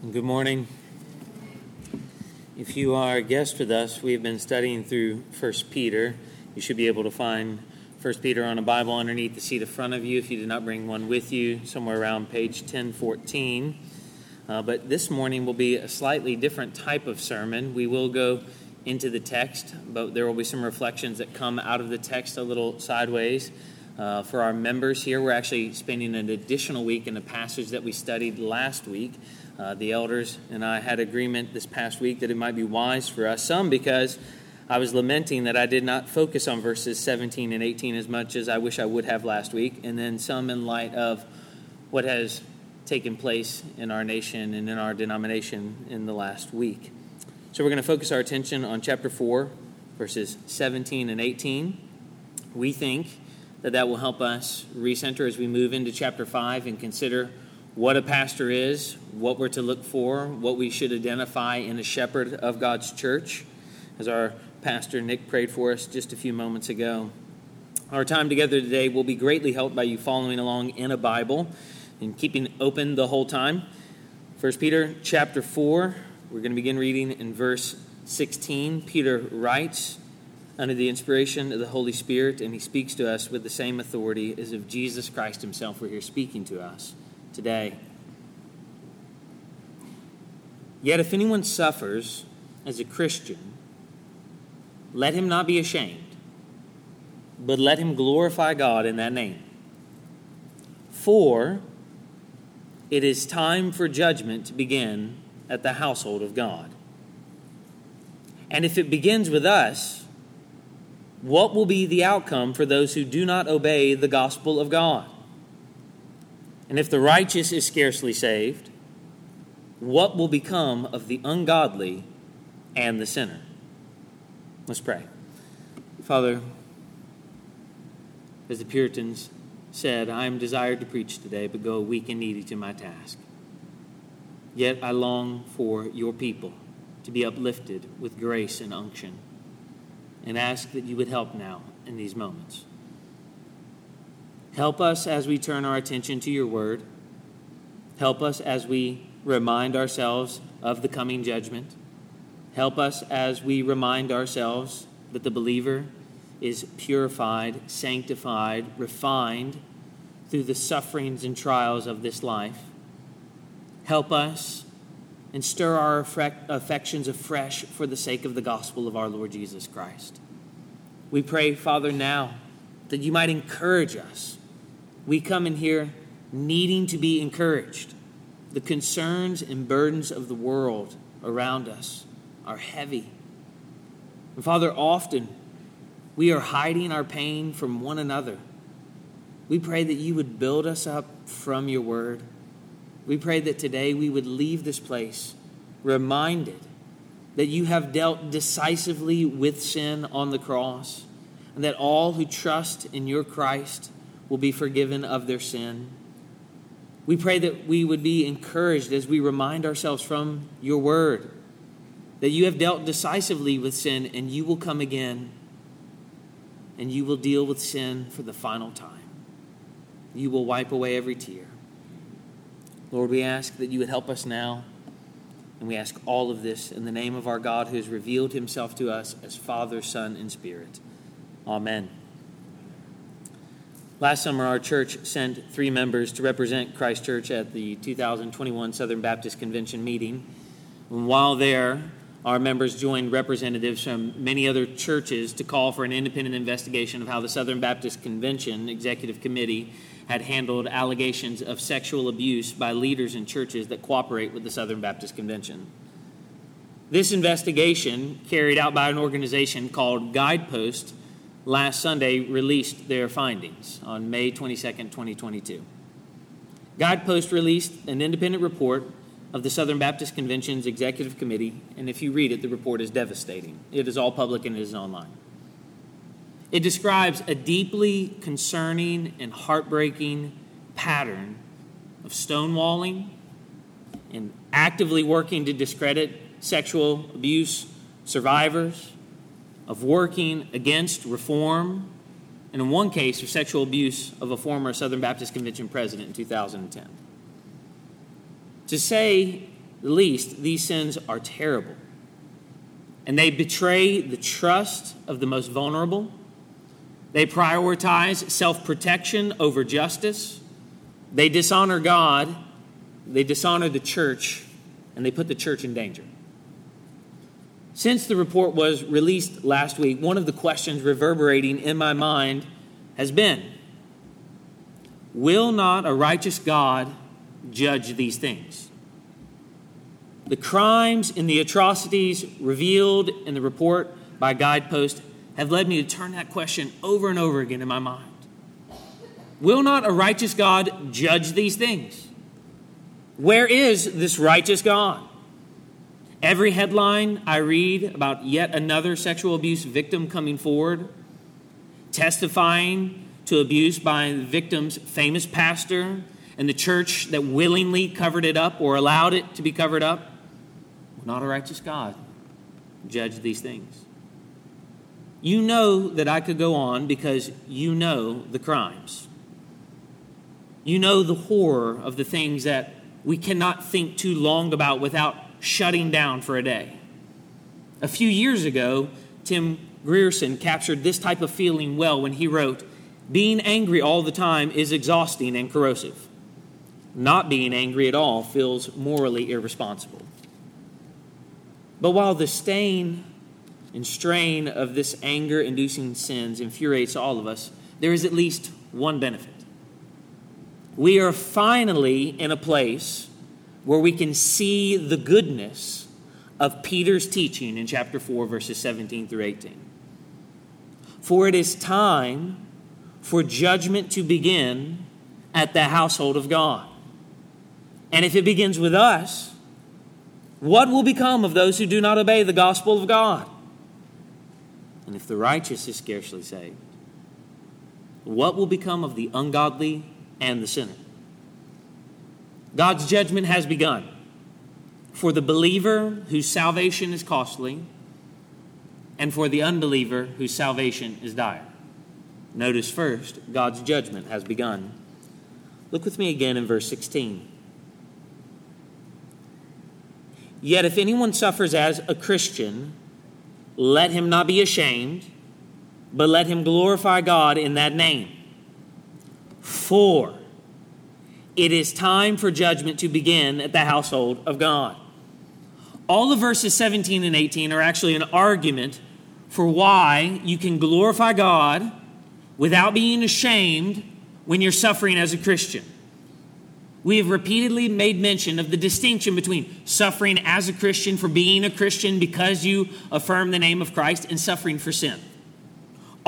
Good morning. If you are a guest with us, we have been studying through 1 Peter. You should be able to find 1 Peter on a Bible underneath the seat in front of you if you did not bring one with you, somewhere around page 1014. Uh, but this morning will be a slightly different type of sermon. We will go into the text, but there will be some reflections that come out of the text a little sideways. Uh, for our members here, we're actually spending an additional week in a passage that we studied last week. Uh, the elders and I had agreement this past week that it might be wise for us, some because I was lamenting that I did not focus on verses 17 and 18 as much as I wish I would have last week, and then some in light of what has taken place in our nation and in our denomination in the last week. So we're going to focus our attention on chapter 4, verses 17 and 18. We think that that will help us recenter as we move into chapter 5 and consider what a pastor is, what we're to look for, what we should identify in a shepherd of God's church, as our pastor Nick prayed for us just a few moments ago. Our time together today will be greatly helped by you following along in a Bible and keeping open the whole time. 1 Peter chapter 4, we're going to begin reading in verse 16. Peter writes under the inspiration of the Holy Spirit, and he speaks to us with the same authority as if Jesus Christ himself were here speaking to us today. Yet if anyone suffers as a Christian, let him not be ashamed, but let him glorify God in that name. For it is time for judgment to begin at the household of God. And if it begins with us, what will be the outcome for those who do not obey the gospel of God? And if the righteous is scarcely saved, what will become of the ungodly and the sinner? Let's pray. Father, as the Puritans said, I am desired to preach today, but go weak and needy to my task. Yet I long for your people to be uplifted with grace and unction, and ask that you would help now in these moments. Help us as we turn our attention to your word. Help us as we remind ourselves of the coming judgment. Help us as we remind ourselves that the believer is purified, sanctified, refined through the sufferings and trials of this life. Help us and stir our affections afresh for the sake of the gospel of our Lord Jesus Christ. We pray, Father, now that you might encourage us we come in here needing to be encouraged. The concerns and burdens of the world around us are heavy. And Father, often we are hiding our pain from one another. We pray that you would build us up from your word. We pray that today we would leave this place reminded that you have dealt decisively with sin on the cross, and that all who trust in your Christ will be forgiven of their sin. We pray that we would be encouraged as we remind ourselves from your word that you have dealt decisively with sin and you will come again and you will deal with sin for the final time. You will wipe away every tear. Lord, we ask that you would help us now. And we ask all of this in the name of our God who has revealed himself to us as Father, Son, and Spirit. Amen. Last summer, our church sent three members to represent Christ Church at the 2021 Southern Baptist Convention meeting. And while there, our members joined representatives from many other churches to call for an independent investigation of how the Southern Baptist Convention Executive Committee had handled allegations of sexual abuse by leaders in churches that cooperate with the Southern Baptist Convention. This investigation, carried out by an organization called Guidepost, last Sunday released their findings on May 22, 2022. Guidepost released an independent report of the Southern Baptist Convention's Executive Committee, and if you read it, the report is devastating. It is all public and it is online. It describes a deeply concerning and heartbreaking pattern of stonewalling and actively working to discredit sexual abuse survivors of working against reform, and in one case, of sexual abuse of a former Southern Baptist Convention president in 2010. To say the least, these sins are terrible. And they betray the trust of the most vulnerable. They prioritize self protection over justice. They dishonor God. They dishonor the church. And they put the church in danger. Since the report was released last week, one of the questions reverberating in my mind has been Will not a righteous God judge these things? The crimes and the atrocities revealed in the report by Guidepost have led me to turn that question over and over again in my mind. Will not a righteous God judge these things? Where is this righteous God? Every headline I read about yet another sexual abuse victim coming forward, testifying to abuse by the victim's famous pastor and the church that willingly covered it up or allowed it to be covered up, not a righteous God judge these things. You know that I could go on because you know the crimes. You know the horror of the things that we cannot think too long about without shutting down for a day. A few years ago, Tim Grierson captured this type of feeling well when he wrote, Being angry all the time is exhausting and corrosive. Not being angry at all feels morally irresponsible. But while the stain and strain of this anger inducing sins infuriates all of us, there is at least one benefit. We are finally in a place where we can see the goodness of Peter's teaching in chapter 4, verses 17 through 18. For it is time for judgment to begin at the household of God. And if it begins with us, what will become of those who do not obey the gospel of God? And if the righteous is scarcely saved, what will become of the ungodly and the sinner? God's judgment has begun for the believer whose salvation is costly and for the unbeliever whose salvation is dire. Notice first, God's judgment has begun. Look with me again in verse 16. Yet if anyone suffers as a Christian, let him not be ashamed, but let him glorify God in that name. For it is time for judgment to begin at the household of God. All of verses 17 and 18 are actually an argument for why you can glorify God without being ashamed when you're suffering as a Christian. We have repeatedly made mention of the distinction between suffering as a Christian for being a Christian because you affirm the name of Christ and suffering for sin.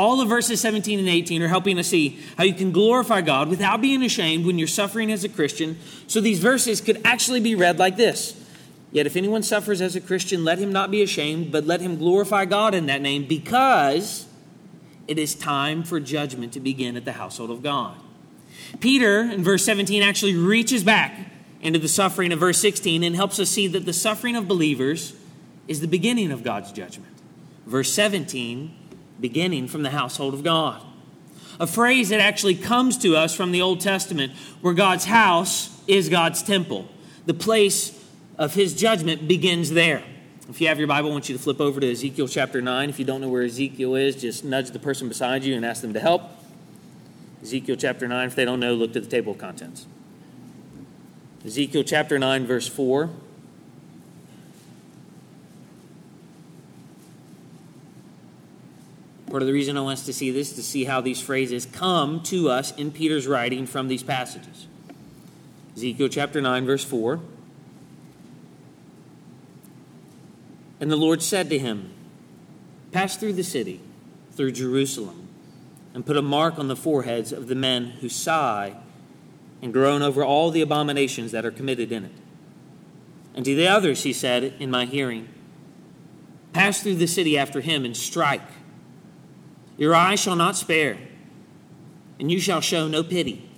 All of verses 17 and 18 are helping us see how you can glorify God without being ashamed when you're suffering as a Christian. So these verses could actually be read like this Yet if anyone suffers as a Christian, let him not be ashamed, but let him glorify God in that name because it is time for judgment to begin at the household of God. Peter, in verse 17, actually reaches back into the suffering of verse 16 and helps us see that the suffering of believers is the beginning of God's judgment. Verse 17, beginning from the household of God. A phrase that actually comes to us from the Old Testament, where God's house is God's temple. The place of his judgment begins there. If you have your Bible, I want you to flip over to Ezekiel chapter 9. If you don't know where Ezekiel is, just nudge the person beside you and ask them to help. Ezekiel chapter 9. If they don't know, look to the table of contents. Ezekiel chapter 9, verse 4. Part of the reason I want us to see this is to see how these phrases come to us in Peter's writing from these passages. Ezekiel chapter 9, verse 4. And the Lord said to him, Pass through the city, through Jerusalem and put a mark on the foreheads of the men who sigh and groan over all the abominations that are committed in it. And to the others he said in my hearing, Pass through the city after him and strike. Your eye shall not spare, and you shall show no pity.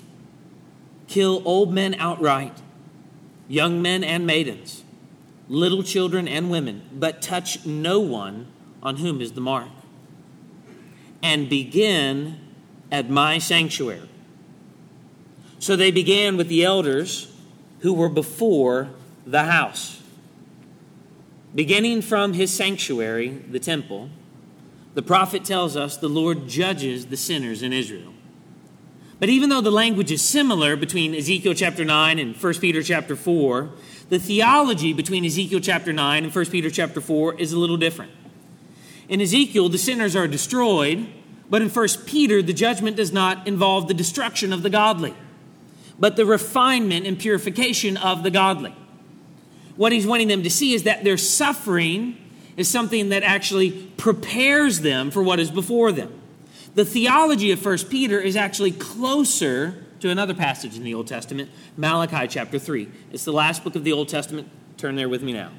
Kill old men outright, young men and maidens, little children and women, but touch no one on whom is the mark and begin at my sanctuary. So they began with the elders who were before the house. beginning from his sanctuary, the temple, the prophet tells us the Lord judges the sinners in Israel. But even though the language is similar between Ezekiel chapter 9 and 1 Peter chapter 4, the theology between Ezekiel chapter 9 and 1 Peter chapter 4 is a little different. In Ezekiel, the sinners are destroyed, but in 1 Peter, the judgment does not involve the destruction of the godly, but the refinement and purification of the godly. What he's wanting them to see is that their suffering is something that actually prepares them for what is before them. The theology of 1 Peter is actually closer to another passage in the Old Testament, Malachi chapter 3. It's the last book of the Old Testament. Turn there with me now.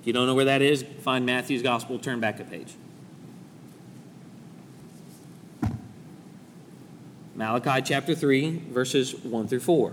If you don't know where that is, find Matthew's Gospel, turn back a page. Malachi chapter 3, verses 1 through 4.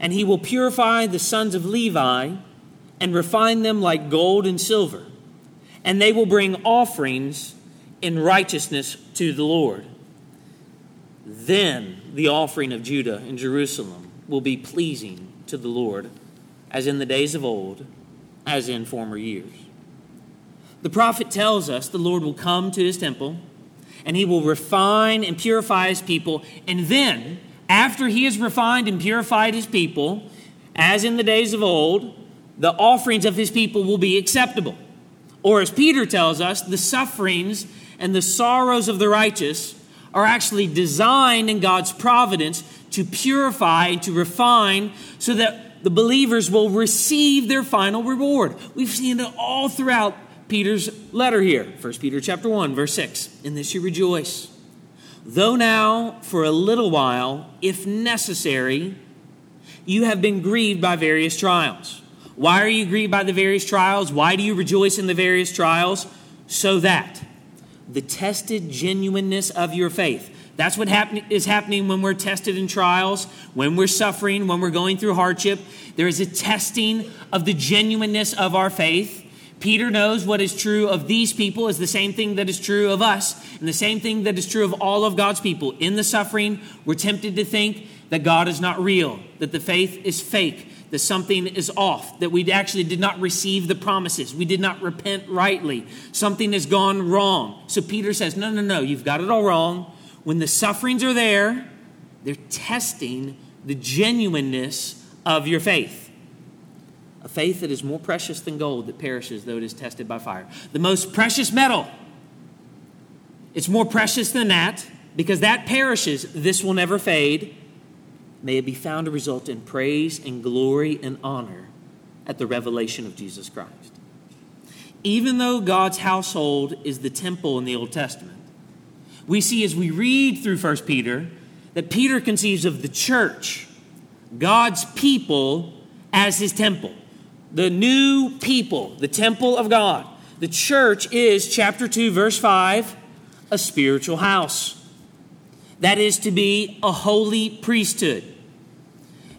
and he will purify the sons of Levi and refine them like gold and silver. And they will bring offerings in righteousness to the Lord. Then the offering of Judah and Jerusalem will be pleasing to the Lord, as in the days of old, as in former years. The prophet tells us the Lord will come to his temple and he will refine and purify his people, and then after he has refined and purified his people, as in the days of old, the offerings of his people will be acceptable. Or, as Peter tells us, the sufferings and the sorrows of the righteous are actually designed in God's providence to purify and to refine so that the believers will receive their final reward. We've seen it all throughout Peter's letter here. 1 Peter chapter 1, verse 6. In this you rejoice Though now, for a little while, if necessary, you have been grieved by various trials. Why are you grieved by the various trials? Why do you rejoice in the various trials? So that the tested genuineness of your faith. That's what happen- is happening when we're tested in trials, when we're suffering, when we're going through hardship. There is a testing of the genuineness of our faith. Peter knows what is true of these people is the same thing that is true of us, and the same thing that is true of all of God's people. In the suffering, we're tempted to think that God is not real, that the faith is fake, that something is off, that we actually did not receive the promises, we did not repent rightly, something has gone wrong. So Peter says, No, no, no, you've got it all wrong. When the sufferings are there, they're testing the genuineness of your faith a faith that is more precious than gold that perishes though it is tested by fire. The most precious metal. It's more precious than that because that perishes. This will never fade. May it be found to result in praise and glory and honor at the revelation of Jesus Christ. Even though God's household is the temple in the Old Testament, we see as we read through 1 Peter that Peter conceives of the church, God's people, as his temple the new people, the temple of God. The church is, chapter 2, verse 5, a spiritual house. That is to be a holy priesthood.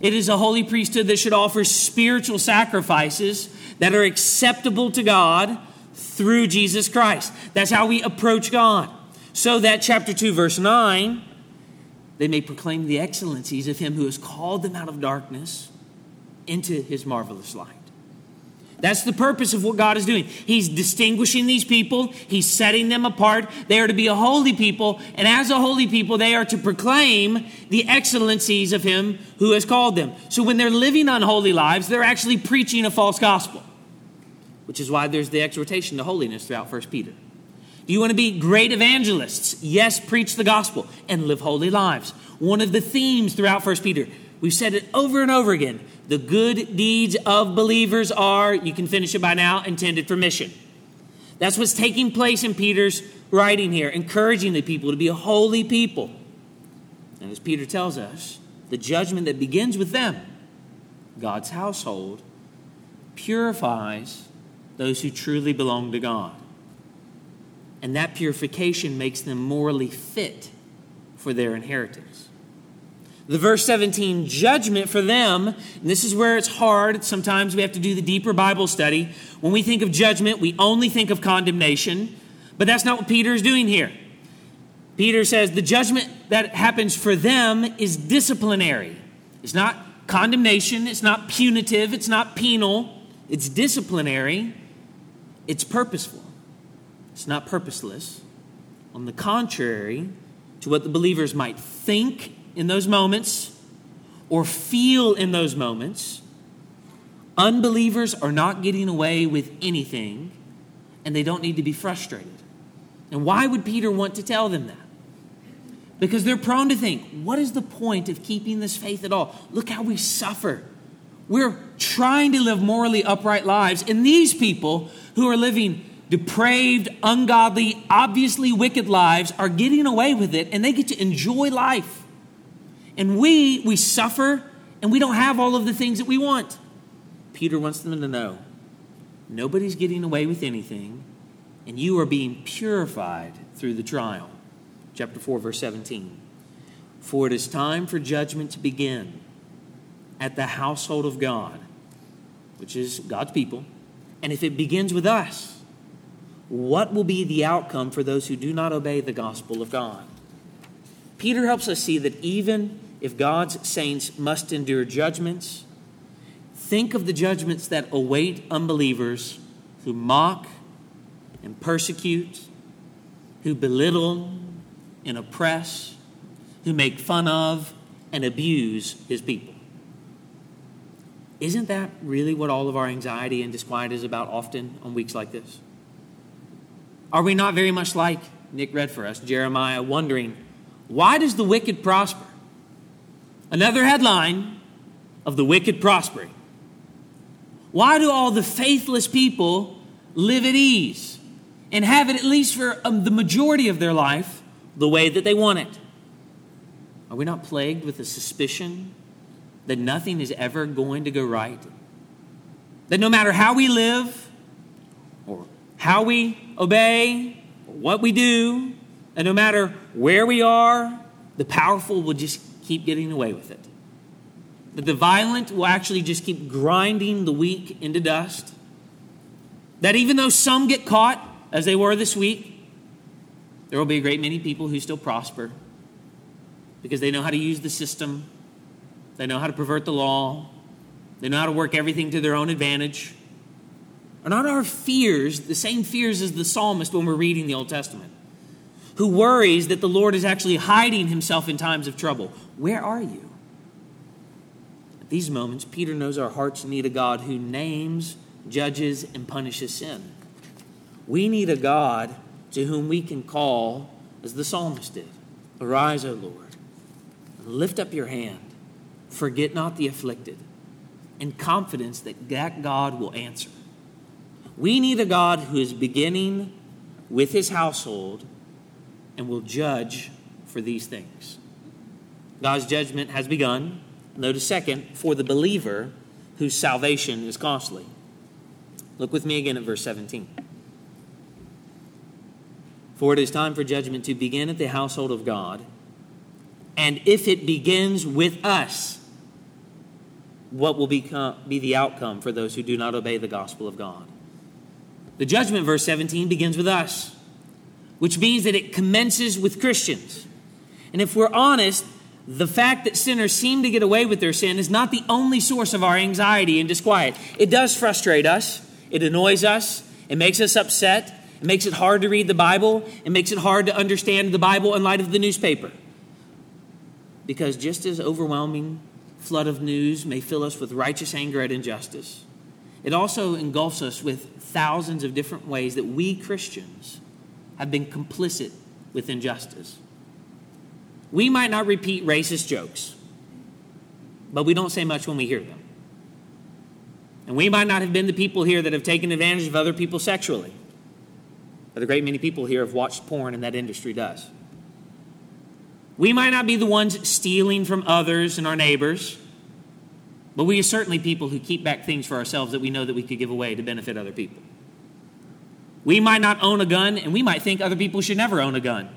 It is a holy priesthood that should offer spiritual sacrifices that are acceptable to God through Jesus Christ. That's how we approach God. So that chapter 2, verse 9, they may proclaim the excellencies of him who has called them out of darkness into his marvelous light. That's the purpose of what God is doing. He's distinguishing these people, He's setting them apart. They are to be a holy people, and as a holy people, they are to proclaim the excellencies of Him who has called them. So when they're living unholy lives, they're actually preaching a false gospel, which is why there's the exhortation to holiness throughout 1 Peter. Do you want to be great evangelists? Yes, preach the gospel and live holy lives. One of the themes throughout 1 Peter, we've said it over and over again the good deeds of believers are, you can finish it by now, intended for mission. That's what's taking place in Peter's writing here, encouraging the people to be a holy people. And as Peter tells us, the judgment that begins with them, God's household, purifies those who truly belong to God. And that purification makes them morally fit for their inheritance. The verse 17 judgment for them, and this is where it's hard. Sometimes we have to do the deeper Bible study. When we think of judgment, we only think of condemnation, but that's not what Peter is doing here. Peter says the judgment that happens for them is disciplinary. It's not condemnation, it's not punitive, it's not penal, it's disciplinary, it's purposeful. It's not purposeless. On the contrary to what the believers might think in those moments or feel in those moments, unbelievers are not getting away with anything and they don't need to be frustrated. And why would Peter want to tell them that? Because they're prone to think, what is the point of keeping this faith at all? Look how we suffer. We're trying to live morally upright lives, and these people who are living depraved, ungodly, obviously wicked lives are getting away with it, and they get to enjoy life. And we, we suffer and we don't have all of the things that we want. Peter wants them to know nobody's getting away with anything, and you are being purified through the trial. Chapter 4, verse 17. For it is time for judgment to begin at the household of God, which is God's people. And if it begins with us, what will be the outcome for those who do not obey the gospel of God? Peter helps us see that even if God's saints must endure judgments, think of the judgments that await unbelievers who mock and persecute, who belittle and oppress, who make fun of and abuse his people. Isn't that really what all of our anxiety and disquiet is about often on weeks like this? Are we not very much like Nick read for us, Jeremiah, wondering, why does the wicked prosper? Another headline of the wicked prospering. Why do all the faithless people live at ease and have it at least for um, the majority of their life the way that they want it? Are we not plagued with a suspicion that nothing is ever going to go right? That no matter how we live or how we obey or what we do, and no matter where we are, the powerful will just keep getting away with it. That the violent will actually just keep grinding the weak into dust. That even though some get caught, as they were this week, there will be a great many people who still prosper because they know how to use the system, they know how to pervert the law, they know how to work everything to their own advantage. Are not our fears the same fears as the psalmist when we're reading the Old Testament? Who worries that the Lord is actually hiding himself in times of trouble. Where are you? At these moments, Peter knows our hearts need a God who names, judges, and punishes sin. We need a God to whom we can call, as the psalmist did Arise, O Lord, lift up your hand. Forget not the afflicted, in confidence that that God will answer. We need a God who is beginning with his household and will judge for these things. God's judgment has begun. Notice, second, for the believer whose salvation is costly. Look with me again at verse 17. For it is time for judgment to begin at the household of God. And if it begins with us, what will become, be the outcome for those who do not obey the gospel of God? The judgment, verse 17, begins with us which means that it commences with Christians. And if we're honest, the fact that sinners seem to get away with their sin is not the only source of our anxiety and disquiet. It does frustrate us, it annoys us, it makes us upset, it makes it hard to read the Bible, it makes it hard to understand the Bible in light of the newspaper. Because just as overwhelming flood of news may fill us with righteous anger at injustice, it also engulfs us with thousands of different ways that we Christians have been complicit with injustice. We might not repeat racist jokes, but we don't say much when we hear them. And we might not have been the people here that have taken advantage of other people sexually, but a great many people here have watched porn, and that industry does. We might not be the ones stealing from others and our neighbors, but we are certainly people who keep back things for ourselves that we know that we could give away to benefit other people. We might not own a gun, and we might think other people should never own a gun.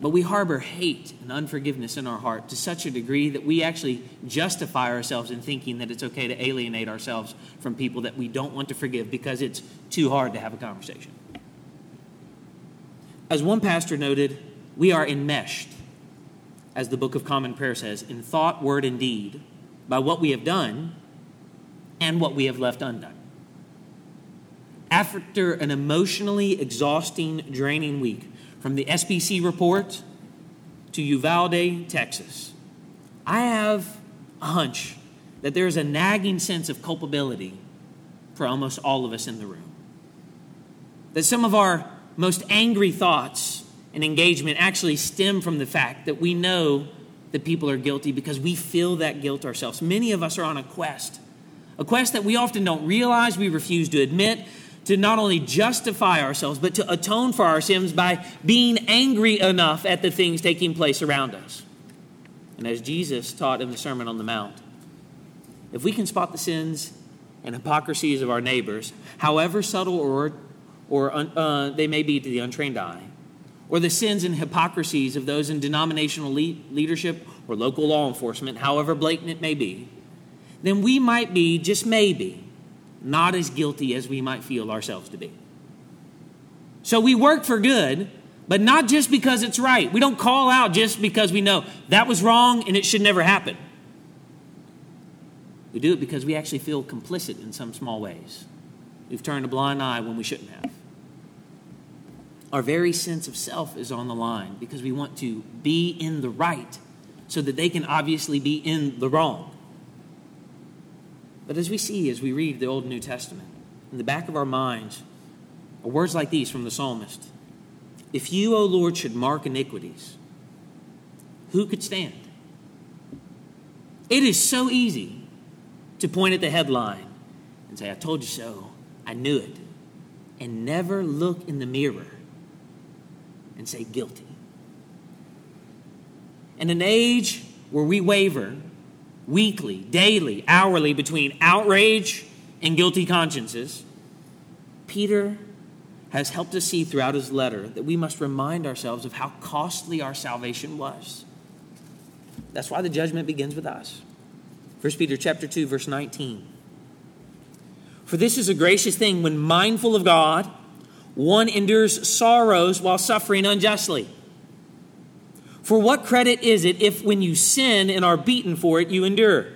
But we harbor hate and unforgiveness in our heart to such a degree that we actually justify ourselves in thinking that it's okay to alienate ourselves from people that we don't want to forgive because it's too hard to have a conversation. As one pastor noted, we are enmeshed, as the Book of Common Prayer says, in thought, word, and deed by what we have done and what we have left undone. After an emotionally exhausting, draining week, from the SBC report to Uvalde, Texas, I have a hunch that there is a nagging sense of culpability for almost all of us in the room. That some of our most angry thoughts and engagement actually stem from the fact that we know that people are guilty because we feel that guilt ourselves. Many of us are on a quest, a quest that we often don't realize, we refuse to admit, to not only justify ourselves, but to atone for our sins by being angry enough at the things taking place around us. And as Jesus taught in the Sermon on the Mount, if we can spot the sins and hypocrisies of our neighbors, however subtle or, or uh, they may be to the untrained eye, or the sins and hypocrisies of those in denominational le- leadership or local law enforcement, however blatant it may be, then we might be, just maybe, not as guilty as we might feel ourselves to be. So we work for good, but not just because it's right. We don't call out just because we know that was wrong and it should never happen. We do it because we actually feel complicit in some small ways. We've turned a blind eye when we shouldn't have. Our very sense of self is on the line because we want to be in the right so that they can obviously be in the wrong. But as we see, as we read the Old and New Testament, in the back of our minds are words like these from the psalmist If you, O Lord, should mark iniquities, who could stand? It is so easy to point at the headline and say, I told you so, I knew it, and never look in the mirror and say, guilty. In an age where we waver, weekly, daily, hourly between outrage and guilty consciences, Peter has helped us see throughout his letter that we must remind ourselves of how costly our salvation was. That's why the judgment begins with us. 1 Peter chapter 2 verse 19. For this is a gracious thing when mindful of God, one endures sorrows while suffering unjustly. For what credit is it if when you sin and are beaten for it, you endure?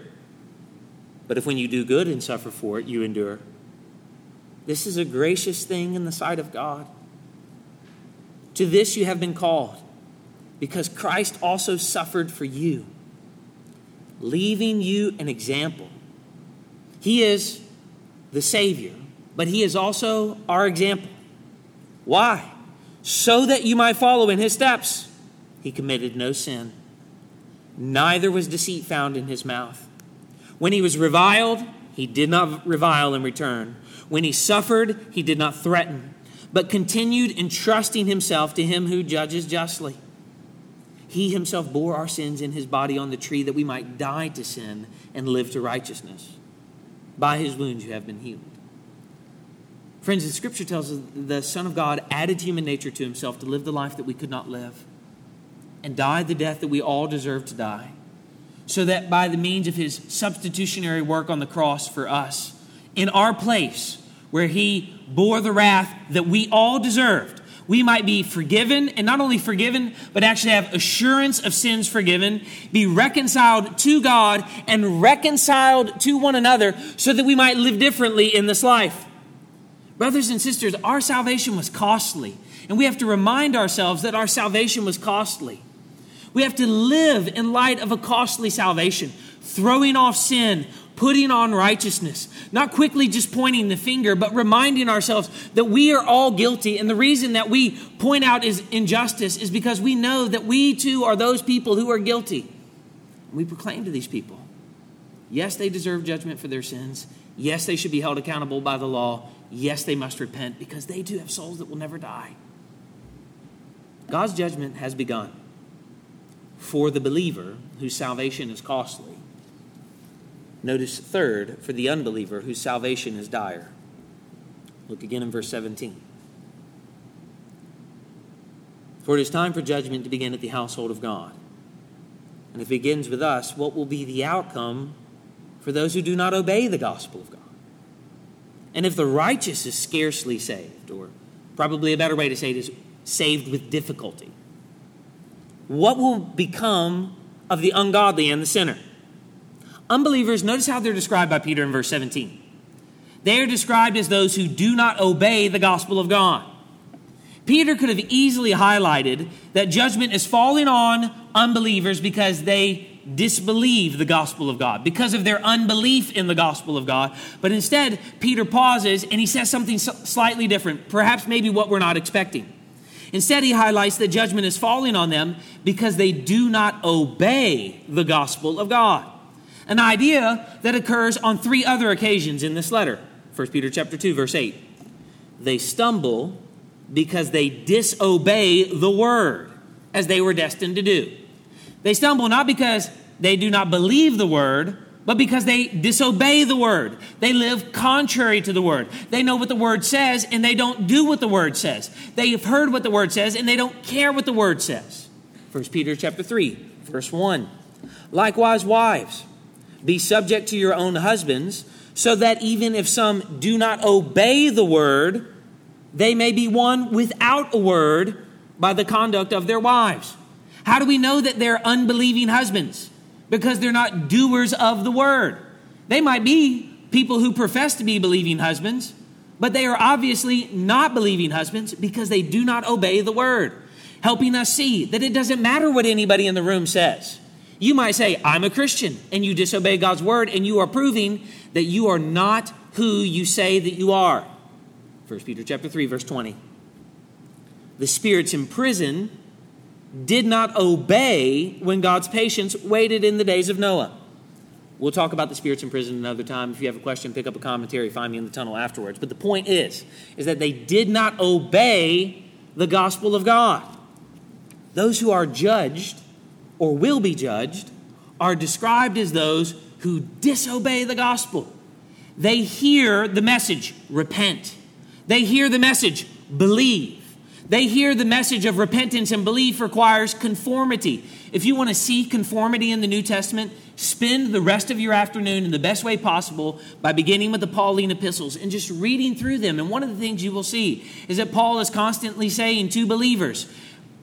But if when you do good and suffer for it, you endure. This is a gracious thing in the sight of God. To this you have been called, because Christ also suffered for you, leaving you an example. He is the Savior, but He is also our example. Why? So that you might follow in His steps. He committed no sin. Neither was deceit found in his mouth. When he was reviled, he did not revile in return. When he suffered, he did not threaten, but continued entrusting himself to him who judges justly. He himself bore our sins in his body on the tree that we might die to sin and live to righteousness. By his wounds you have been healed. Friends, the scripture tells us the Son of God added human nature to himself to live the life that we could not live and died the death that we all deserve to die, so that by the means of his substitutionary work on the cross for us, in our place, where he bore the wrath that we all deserved, we might be forgiven, and not only forgiven, but actually have assurance of sins forgiven, be reconciled to God, and reconciled to one another, so that we might live differently in this life. Brothers and sisters, our salvation was costly, and we have to remind ourselves that our salvation was costly. We have to live in light of a costly salvation, throwing off sin, putting on righteousness, not quickly just pointing the finger, but reminding ourselves that we are all guilty. And the reason that we point out is injustice is because we know that we too are those people who are guilty. We proclaim to these people yes, they deserve judgment for their sins. Yes, they should be held accountable by the law. Yes, they must repent because they too have souls that will never die. God's judgment has begun. For the believer whose salvation is costly. Notice third, for the unbeliever whose salvation is dire. Look again in verse 17. For it is time for judgment to begin at the household of God. And if it begins with us, what will be the outcome for those who do not obey the gospel of God? And if the righteous is scarcely saved, or probably a better way to say it is saved with difficulty, what will become of the ungodly and the sinner? Unbelievers, notice how they're described by Peter in verse 17. They are described as those who do not obey the gospel of God. Peter could have easily highlighted that judgment is falling on unbelievers because they disbelieve the gospel of God, because of their unbelief in the gospel of God. But instead, Peter pauses and he says something slightly different, perhaps maybe what we're not expecting. Instead, he highlights that judgment is falling on them because they do not obey the gospel of God. An idea that occurs on three other occasions in this letter. 1 Peter chapter 2 verse 8. They stumble because they disobey the word as they were destined to do. They stumble not because they do not believe the word, but because they disobey the word. They live contrary to the word. They know what the word says and they don't do what the word says. They have heard what the word says and they don't care what the word says. 1 Peter chapter 3, verse 1. Likewise, wives, be subject to your own husbands, so that even if some do not obey the word, they may be won without a word by the conduct of their wives. How do we know that they're unbelieving husbands? Because they're not doers of the word. They might be people who profess to be believing husbands, but they are obviously not believing husbands because they do not obey the word, helping us see that it doesn't matter what anybody in the room says. You might say, I'm a Christian, and you disobey God's word, and you are proving that you are not who you say that you are. 1 Peter chapter 3 verse 20. The spirits in prison did not obey when God's patience waited in the days of Noah. We'll talk about the spirits in prison another time. If you have a question, pick up a commentary, find me in the tunnel afterwards. But the point is is that they did not obey the gospel of God. Those who are judged or will be judged are described as those who disobey the gospel. They hear the message, repent. They hear the message, believe. They hear the message of repentance and belief requires conformity. If you want to see conformity in the New Testament, spend the rest of your afternoon in the best way possible by beginning with the Pauline epistles and just reading through them. And one of the things you will see is that Paul is constantly saying to believers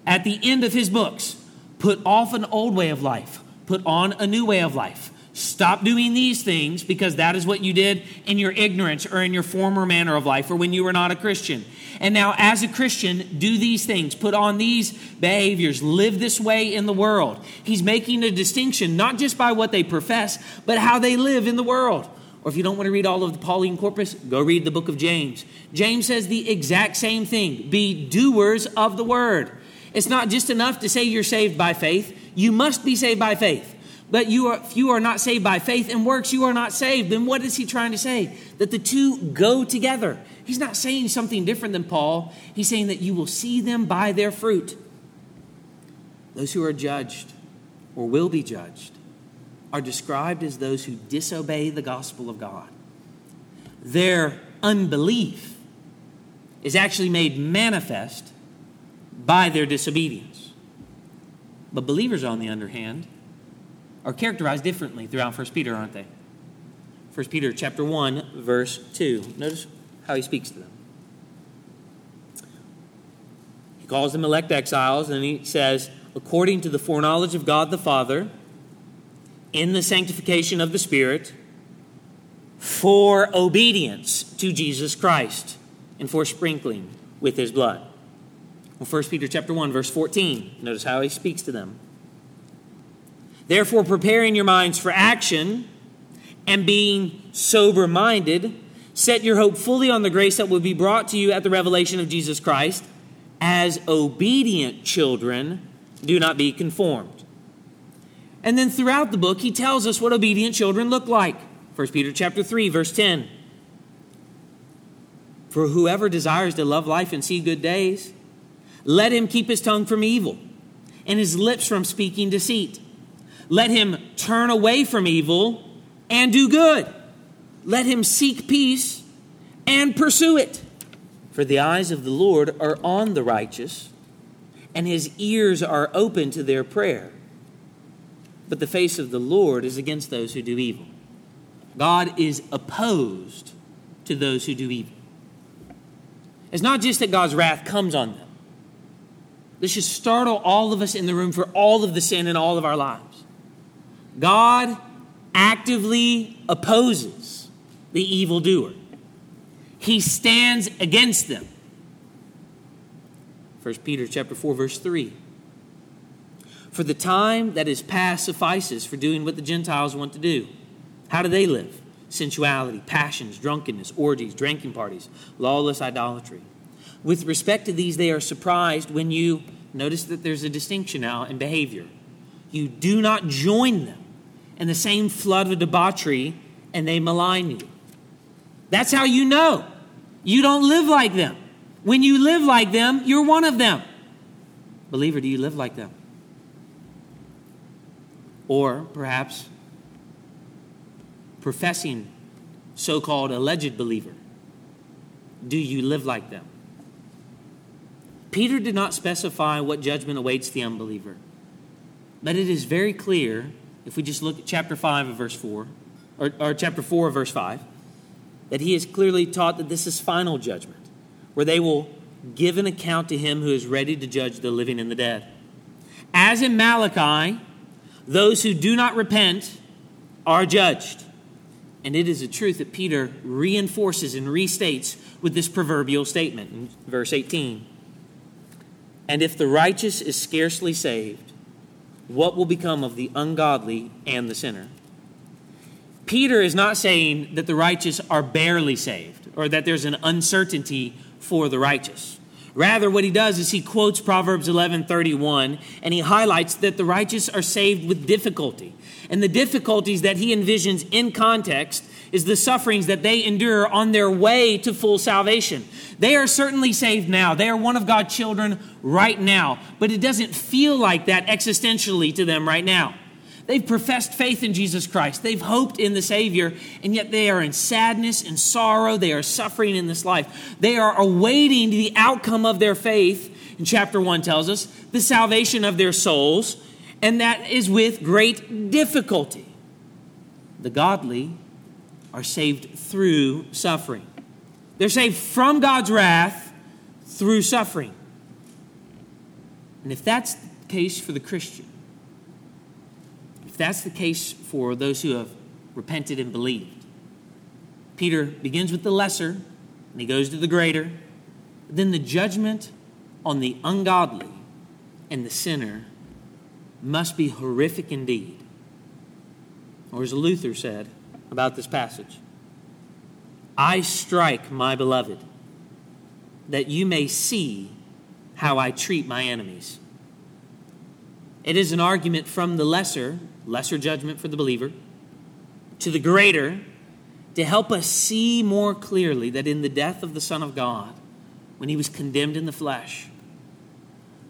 at the end of his books, put off an old way of life, put on a new way of life. Stop doing these things because that is what you did in your ignorance or in your former manner of life or when you were not a Christian. And now, as a Christian, do these things, put on these behaviors, live this way in the world. He's making a distinction, not just by what they profess, but how they live in the world. Or if you don't want to read all of the Pauline corpus, go read the book of James. James says the exact same thing be doers of the word. It's not just enough to say you're saved by faith, you must be saved by faith. But you are, if you are not saved by faith and works, you are not saved. Then what is he trying to say? That the two go together. He's not saying something different than Paul. He's saying that you will see them by their fruit. Those who are judged or will be judged are described as those who disobey the gospel of God. Their unbelief is actually made manifest by their disobedience. But believers, on the other hand, are characterized differently throughout 1 Peter, aren't they? 1 Peter chapter 1, verse 2. Notice how he speaks to them. He calls them elect exiles, and he says, according to the foreknowledge of God the Father, in the sanctification of the Spirit, for obedience to Jesus Christ, and for sprinkling with his blood. Well, 1 Peter chapter 1, verse 14. Notice how he speaks to them. Therefore, preparing your minds for action and being sober minded, set your hope fully on the grace that will be brought to you at the revelation of Jesus Christ. As obedient children, do not be conformed. And then throughout the book, he tells us what obedient children look like. 1 Peter chapter 3, verse 10. For whoever desires to love life and see good days, let him keep his tongue from evil and his lips from speaking deceit. Let him turn away from evil and do good. Let him seek peace and pursue it. For the eyes of the Lord are on the righteous, and his ears are open to their prayer. But the face of the Lord is against those who do evil. God is opposed to those who do evil. It's not just that God's wrath comes on them. This should startle all of us in the room for all of the sin in all of our lives. God actively opposes the evildoer. He stands against them. 1 Peter chapter 4 verse 3. For the time that is past suffices for doing what the Gentiles want to do. How do they live? Sensuality, passions, drunkenness, orgies, drinking parties, lawless idolatry. With respect to these, they are surprised when you notice that there's a distinction now in behavior. You do not join them in the same flood of debauchery and they malign you. That's how you know. You don't live like them. When you live like them, you're one of them. Believer, do you live like them? Or perhaps professing so called alleged believer, do you live like them? Peter did not specify what judgment awaits the unbeliever, but it is very clear if we just look at chapter 5 of verse 4, or, or chapter 4 of verse 5, that he has clearly taught that this is final judgment, where they will give an account to him who is ready to judge the living and the dead. As in Malachi, those who do not repent are judged. And it is a truth that Peter reinforces and restates with this proverbial statement in verse 18. And if the righteous is scarcely saved, what will become of the ungodly and the sinner? Peter is not saying that the righteous are barely saved or that there's an uncertainty for the righteous. Rather, what he does is he quotes Proverbs 11:31 and he highlights that the righteous are saved with difficulty. And the difficulties that he envisions in context is the sufferings that they endure on their way to full salvation. They are certainly saved now. They are one of God's children right now, but it doesn't feel like that existentially to them right now. They've professed faith in Jesus Christ. They've hoped in the Savior, and yet they are in sadness and sorrow. They are suffering in this life. They are awaiting the outcome of their faith, and chapter 1 tells us, the salvation of their souls, and that is with great difficulty. The godly are saved through suffering. They're saved from God's wrath through suffering. And if that's the case for the Christian, if that's the case for those who have repented and believed, Peter begins with the lesser and he goes to the greater. Then the judgment on the ungodly and the sinner must be horrific indeed. Or as Luther said about this passage I strike my beloved, that you may see how I treat my enemies. It is an argument from the lesser lesser judgment for the believer, to the greater, to help us see more clearly that in the death of the Son of God, when he was condemned in the flesh,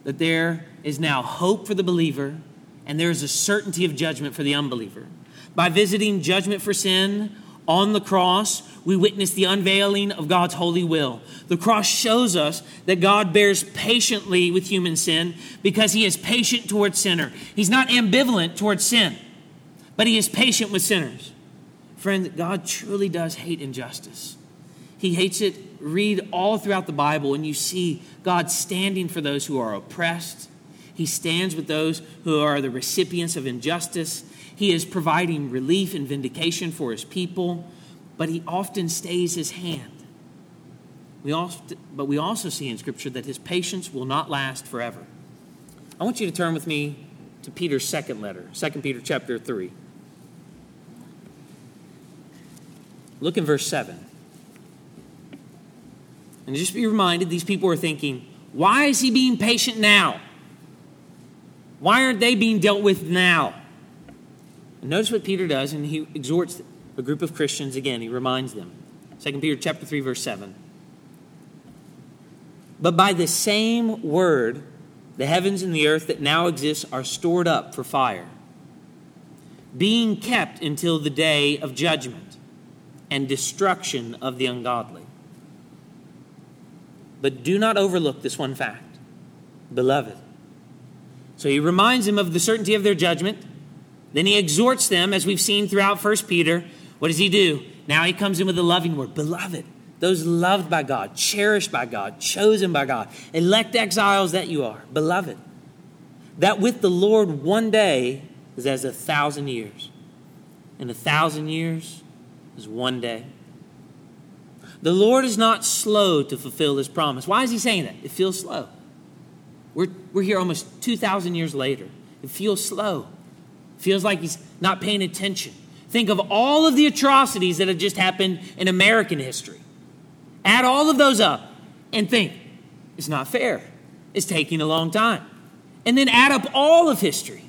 that there is now hope for the believer and there is a certainty of judgment for the unbeliever. By visiting judgment for sin on the cross, we witness the unveiling of God's holy will. The cross shows us that God bears patiently with human sin because he is patient towards sinner. He's not ambivalent towards sin, but he is patient with sinners. Friend, God truly does hate injustice. He hates it. Read all throughout the Bible, and you see God standing for those who are oppressed. He stands with those who are the recipients of injustice. He is providing relief and vindication for his people but he often stays his hand. We often, but we also see in Scripture that his patience will not last forever. I want you to turn with me to Peter's second letter, 2 Peter chapter 3. Look in verse 7. And just be reminded, these people are thinking, why is he being patient now? Why aren't they being dealt with now? And notice what Peter does, and he exhorts a group of Christians again. He reminds them. 2 Peter chapter 3 verse 7. But by the same word the heavens and the earth that now exist are stored up for fire, being kept until the day of judgment and destruction of the ungodly. But do not overlook this one fact, beloved. So he reminds them of the certainty of their judgment. Then he exhorts them, as we've seen throughout 1 Peter. What does he do? Now he comes in with a loving word, beloved those loved by God, cherished by God, chosen by God, elect exiles that you are, beloved, that with the Lord one day is as a thousand years, and a thousand years is one day. The Lord is not slow to fulfill his promise. Why is he saying that? It feels slow. We're, we're here almost 2,000 years later. It feels slow. It feels like he's not paying attention. Think of all of the atrocities that have just happened in American history. Add all of those up and think, it's not fair. It's taking a long time. And then add up all of history.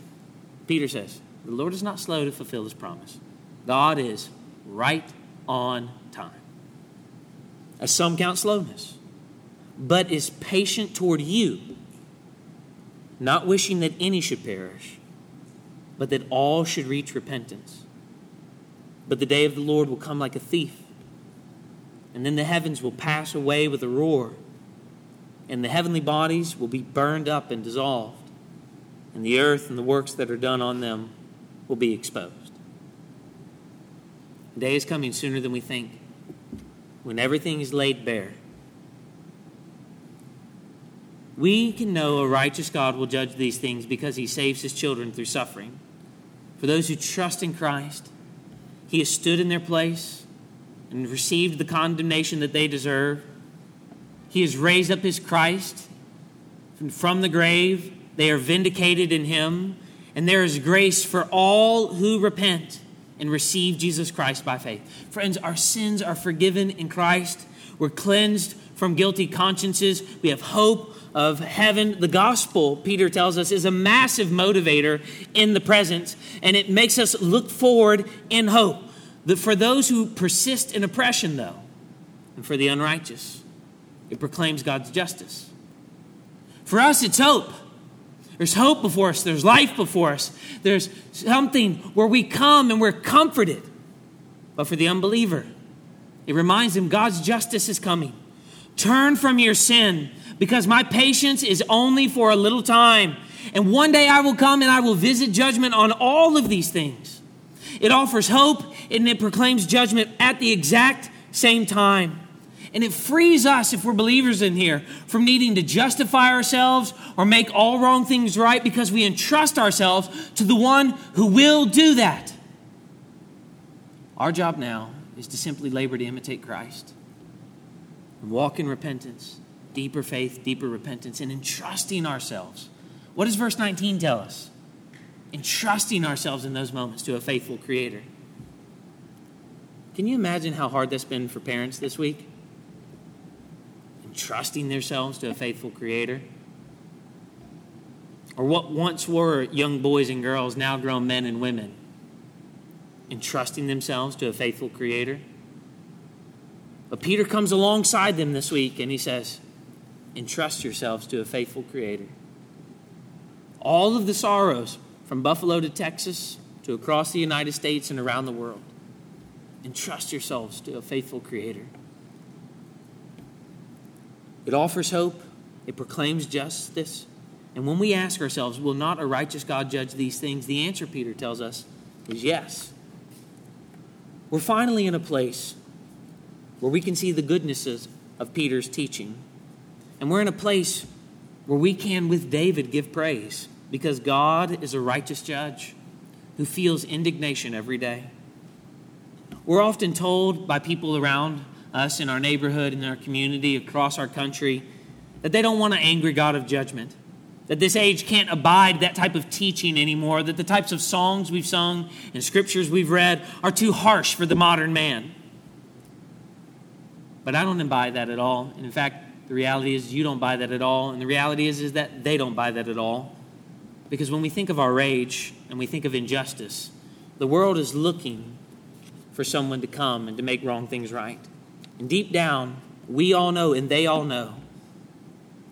Peter says, the Lord is not slow to fulfill his promise. God is right on time. As some count slowness, but is patient toward you, not wishing that any should perish, but that all should reach repentance. But the day of the Lord will come like a thief and then the heavens will pass away with a roar, and the heavenly bodies will be burned up and dissolved, and the earth and the works that are done on them will be exposed. The day is coming sooner than we think, when everything is laid bare. We can know a righteous God will judge these things because he saves his children through suffering. For those who trust in Christ, he has stood in their place and received the condemnation that they deserve. He has raised up his Christ from the grave. They are vindicated in him. And there is grace for all who repent and receive Jesus Christ by faith. Friends, our sins are forgiven in Christ. We're cleansed from guilty consciences. We have hope of heaven. The gospel, Peter tells us, is a massive motivator in the present, and it makes us look forward in hope. For those who persist in oppression, though, and for the unrighteous, it proclaims God's justice. For us, it's hope. There's hope before us, there's life before us, there's something where we come and we're comforted. But for the unbeliever, it reminds him God's justice is coming. Turn from your sin because my patience is only for a little time. And one day I will come and I will visit judgment on all of these things. It offers hope and it proclaims judgment at the exact same time. And it frees us, if we're believers in here, from needing to justify ourselves or make all wrong things right because we entrust ourselves to the one who will do that. Our job now is to simply labor to imitate Christ and walk in repentance, deeper faith, deeper repentance, and entrusting ourselves. What does verse 19 tell us? Entrusting ourselves in those moments to a faithful Creator. Can you imagine how hard that's been for parents this week? Entrusting themselves to a faithful Creator? Or what once were young boys and girls, now grown men and women, entrusting themselves to a faithful Creator? But Peter comes alongside them this week and he says, Entrust yourselves to a faithful Creator. All of the sorrows from Buffalo to Texas to across the United States and around the world Entrust yourselves to a faithful Creator. It offers hope, it proclaims justice. And when we ask ourselves, will not a righteous God judge these things? The answer, Peter tells us, is yes. We're finally in a place where we can see the goodnesses of Peter's teaching. And we're in a place where we can, with David, give praise because God is a righteous judge who feels indignation every day. We're often told by people around us in our neighborhood, in our community, across our country, that they don't want an angry God of judgment. That this age can't abide that type of teaching anymore, that the types of songs we've sung and scriptures we've read are too harsh for the modern man. But I don't buy that at all. In fact, the reality is you don't buy that at all. And the reality is, is that they don't buy that at all. Because when we think of our rage and we think of injustice, the world is looking for someone to come and to make wrong things right. And deep down, we all know and they all know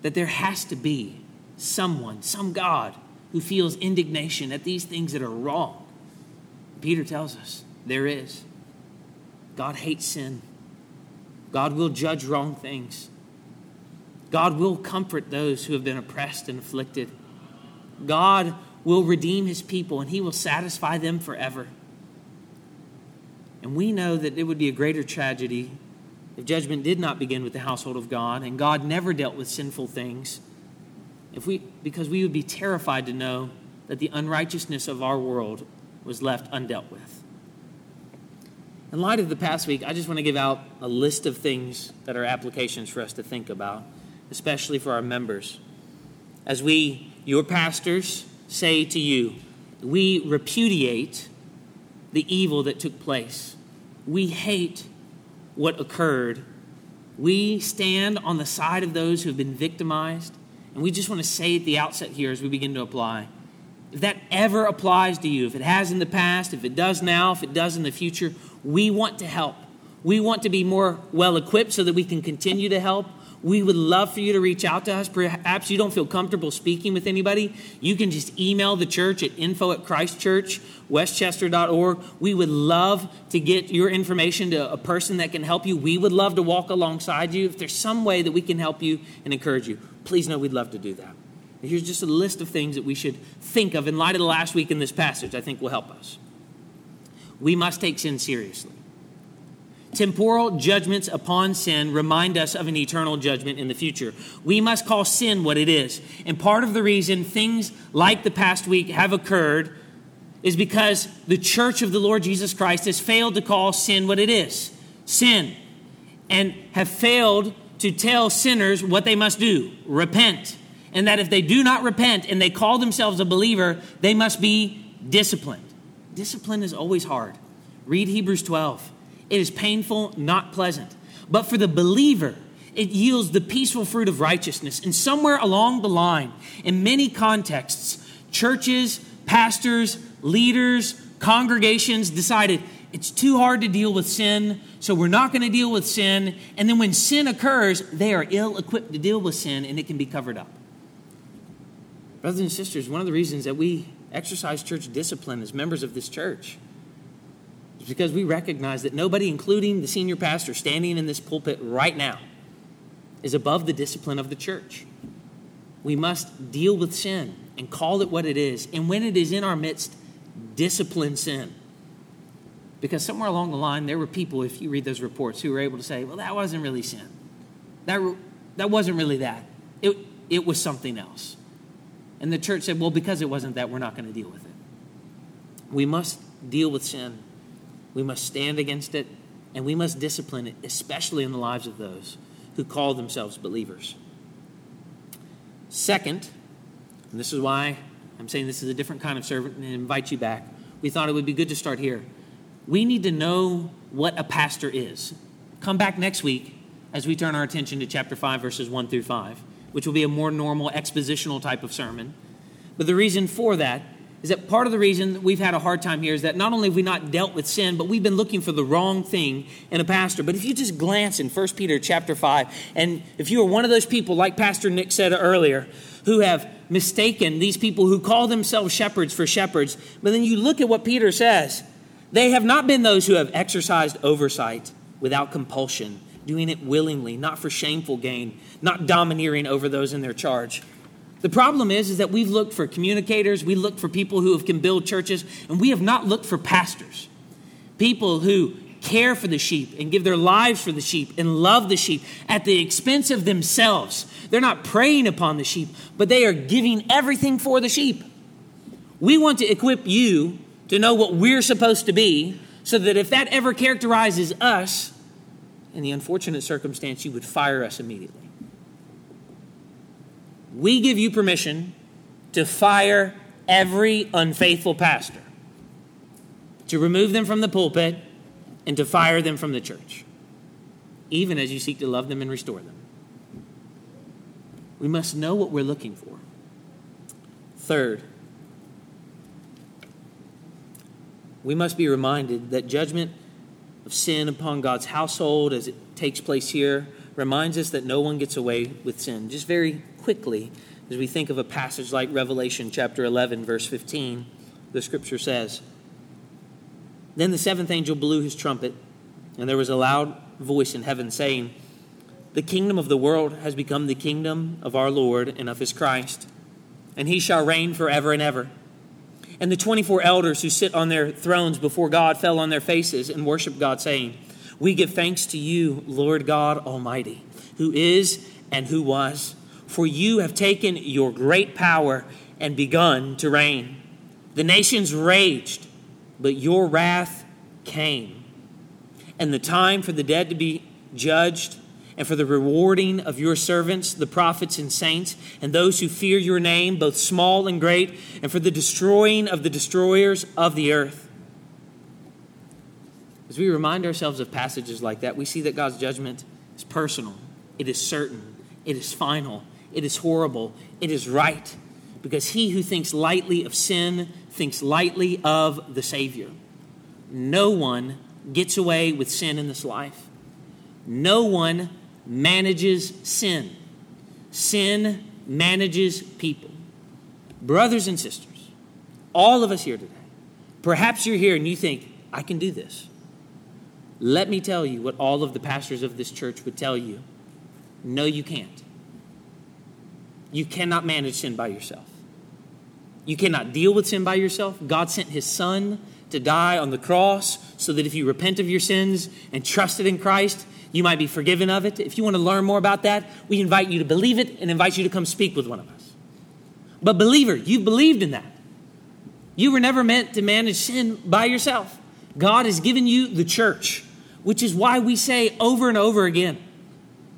that there has to be someone, some God, who feels indignation at these things that are wrong. Peter tells us there is. God hates sin. God will judge wrong things. God will comfort those who have been oppressed and afflicted. God will redeem his people and he will satisfy them forever. And we know that it would be a greater tragedy if judgment did not begin with the household of God and God never dealt with sinful things. If we because we would be terrified to know that the unrighteousness of our world was left undealt with. In light of the past week, I just want to give out a list of things that are applications for us to think about, especially for our members. As we, your pastors, say to you, we repudiate the evil that took place. We hate what occurred. We stand on the side of those who have been victimized. And we just want to say at the outset here as we begin to apply if that ever applies to you, if it has in the past, if it does now, if it does in the future, we want to help. We want to be more well equipped so that we can continue to help. We would love for you to reach out to us. Perhaps you don't feel comfortable speaking with anybody. You can just email the church at info at christchurchwestchester.org. We would love to get your information to a person that can help you. We would love to walk alongside you. If there's some way that we can help you and encourage you, please know we'd love to do that. Here's just a list of things that we should think of in light of the last week in this passage, I think will help us. We must take sin seriously. Temporal judgments upon sin remind us of an eternal judgment in the future. We must call sin what it is. And part of the reason things like the past week have occurred is because the church of the Lord Jesus Christ has failed to call sin what it is sin, and have failed to tell sinners what they must do repent. And that if they do not repent and they call themselves a believer, they must be disciplined. Discipline is always hard. Read Hebrews 12. It is painful, not pleasant. But for the believer, it yields the peaceful fruit of righteousness. And somewhere along the line, in many contexts, churches, pastors, leaders, congregations decided it's too hard to deal with sin, so we're not going to deal with sin. And then when sin occurs, they are ill equipped to deal with sin and it can be covered up. Brothers and sisters, one of the reasons that we exercise church discipline as members of this church because we recognize that nobody, including the senior pastor standing in this pulpit right now, is above the discipline of the church. We must deal with sin and call it what it is. And when it is in our midst, discipline sin. Because somewhere along the line, there were people, if you read those reports, who were able to say, well, that wasn't really sin. That, that wasn't really that. It, it was something else. And the church said, well, because it wasn't that, we're not going to deal with it. We must deal with sin we must stand against it, and we must discipline it, especially in the lives of those who call themselves believers. Second, and this is why I'm saying this is a different kind of servant and invite you back. We thought it would be good to start here. We need to know what a pastor is. Come back next week as we turn our attention to chapter 5, verses 1 through 5, which will be a more normal expositional type of sermon. But the reason for that is that part of the reason we've had a hard time here is that not only have we not dealt with sin, but we've been looking for the wrong thing in a pastor. But if you just glance in 1 Peter chapter 5, and if you are one of those people, like Pastor Nick said earlier, who have mistaken these people who call themselves shepherds for shepherds, but then you look at what Peter says, they have not been those who have exercised oversight without compulsion, doing it willingly, not for shameful gain, not domineering over those in their charge. The problem is, is that we've looked for communicators, we look for people who can build churches, and we have not looked for pastors. People who care for the sheep and give their lives for the sheep and love the sheep at the expense of themselves. They're not preying upon the sheep, but they are giving everything for the sheep. We want to equip you to know what we're supposed to be so that if that ever characterizes us, in the unfortunate circumstance, you would fire us immediately we give you permission to fire every unfaithful pastor, to remove them from the pulpit, and to fire them from the church, even as you seek to love them and restore them. We must know what we're looking for. Third, we must be reminded that judgment of sin upon God's household as it takes place here reminds us that no one gets away with sin. Just very quickly, As we think of a passage like Revelation chapter 11, verse 15, the scripture says, Then the seventh angel blew his trumpet, and there was a loud voice in heaven saying, The kingdom of the world has become the kingdom of our Lord and of his Christ, and he shall reign forever and ever. And the 24 elders who sit on their thrones before God fell on their faces and worshiped God, saying, We give thanks to you, Lord God Almighty, who is and who was, for you have taken your great power and begun to reign. The nations raged, but your wrath came. And the time for the dead to be judged and for the rewarding of your servants, the prophets and saints, and those who fear your name, both small and great, and for the destroying of the destroyers of the earth. As we remind ourselves of passages like that, we see that God's judgment is personal, it is certain, it is final, it is horrible, it is right, because he who thinks lightly of sin thinks lightly of the Savior. No one gets away with sin in this life. No one manages sin. Sin manages people. Brothers and sisters, all of us here today, perhaps you're here and you think, I can do this. Let me tell you what all of the pastors of this church would tell you. No, you can't. You cannot manage sin by yourself. You cannot deal with sin by yourself. God sent his son to die on the cross so that if you repent of your sins and trusted in Christ, you might be forgiven of it. If you want to learn more about that, we invite you to believe it and invite you to come speak with one of us. But, believer, you believed in that. You were never meant to manage sin by yourself. God has given you the church, which is why we say over and over again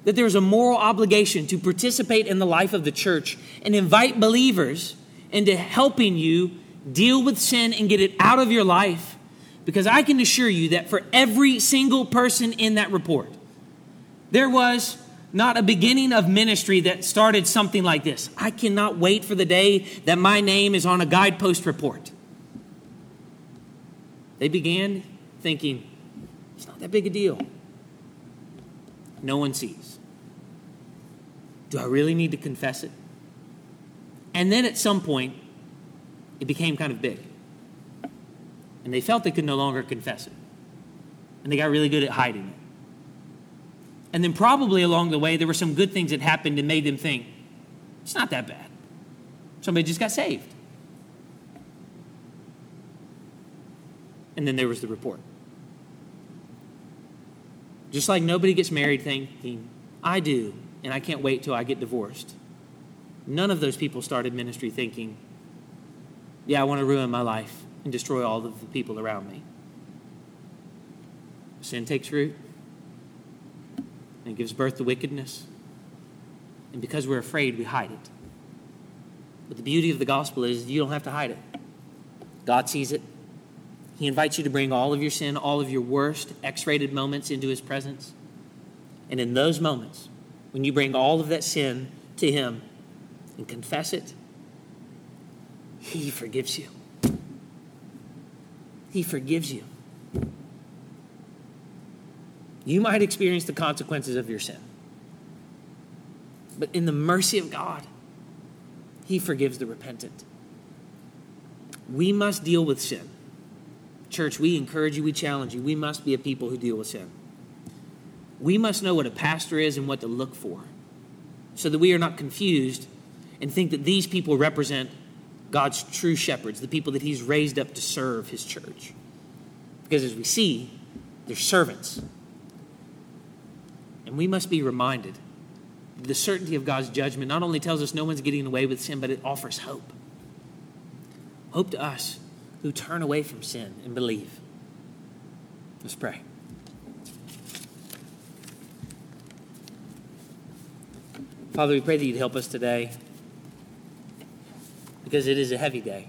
that there is a moral obligation to participate in the life of the church and invite believers into helping you deal with sin and get it out of your life. Because I can assure you that for every single person in that report, there was not a beginning of ministry that started something like this. I cannot wait for the day that my name is on a Guidepost report. They began thinking, it's not that big a deal. No one sees. Do I really need to confess it? And then at some point, it became kind of big. And they felt they could no longer confess it. And they got really good at hiding it. And then, probably along the way, there were some good things that happened and made them think, it's not that bad. Somebody just got saved. And then there was the report. Just like nobody gets married thinking, I do, and I can't wait till I get divorced. None of those people started ministry thinking, yeah, I want to ruin my life and destroy all of the people around me. Sin takes root and gives birth to wickedness. And because we're afraid, we hide it. But the beauty of the gospel is you don't have to hide it. God sees it. He invites you to bring all of your sin, all of your worst X rated moments into His presence. And in those moments, when you bring all of that sin to Him and confess it, He forgives you. He forgives you. You might experience the consequences of your sin. But in the mercy of God, He forgives the repentant. We must deal with sin. Church, we encourage you, we challenge you. We must be a people who deal with sin. We must know what a pastor is and what to look for so that we are not confused and think that these people represent God's true shepherds, the people that He's raised up to serve His church. Because as we see, they're servants. And we must be reminded the certainty of God's judgment not only tells us no one's getting away with sin, but it offers hope. Hope to us who turn away from sin and believe. Let's pray. Father, we pray that you'd help us today because it is a heavy day.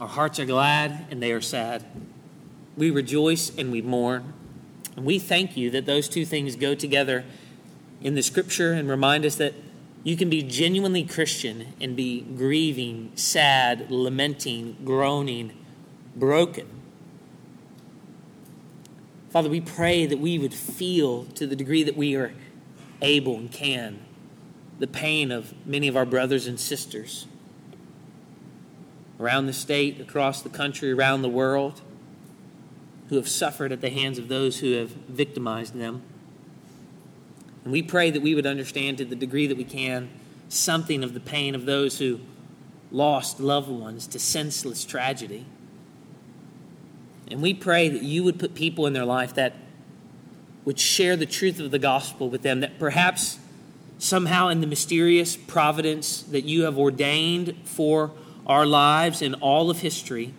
Our hearts are glad and they are sad. We rejoice and we mourn. And we thank you that those two things go together in the scripture and remind us that you can be genuinely Christian and be grieving, sad, lamenting, groaning, broken. Father, we pray that we would feel to the degree that we are able and can the pain of many of our brothers and sisters around the state, across the country, around the world, who have suffered at the hands of those who have victimized them. And we pray that we would understand to the degree that we can something of the pain of those who lost loved ones to senseless tragedy. And we pray that you would put people in their life that would share the truth of the gospel with them, that perhaps somehow in the mysterious providence that you have ordained for our lives in all of history,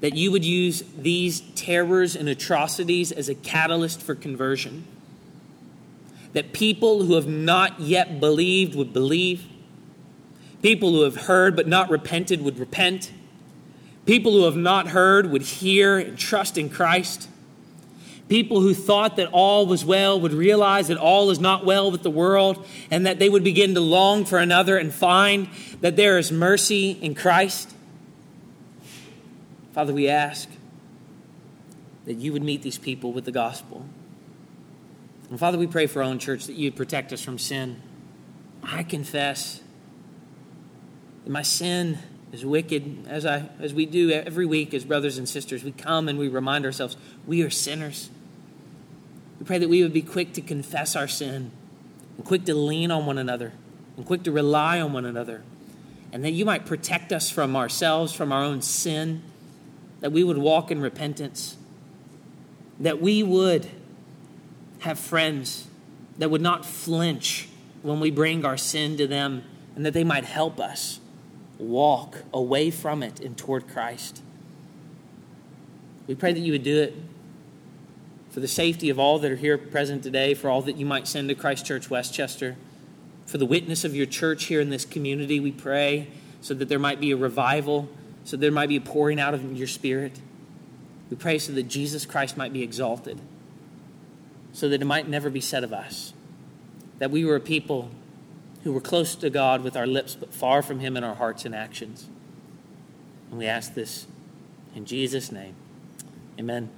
that you would use these terrors and atrocities as a catalyst for conversion. That people who have not yet believed would believe, people who have heard but not repented would repent, people who have not heard would hear and trust in Christ. People who thought that all was well would realize that all is not well with the world and that they would begin to long for another and find that there is mercy in Christ. Father, we ask that you would meet these people with the gospel. And Father, we pray for our own church that you would protect us from sin. I confess that my sin is wicked, as, I, as we do every week as brothers and sisters. We come and we remind ourselves we are sinners. We pray that we would be quick to confess our sin and quick to lean on one another and quick to rely on one another. And that you might protect us from ourselves, from our own sin, that we would walk in repentance, that we would have friends that would not flinch when we bring our sin to them, and that they might help us walk away from it and toward Christ. We pray that you would do it for the safety of all that are here present today, for all that you might send to Christ Church Westchester, for the witness of your church here in this community, we pray so that there might be a revival, so there might be a pouring out of your spirit. We pray so that Jesus Christ might be exalted, so that it might never be said of us that we were a people who were close to God with our lips, but far from Him in our hearts and actions. And we ask this in Jesus' name. Amen.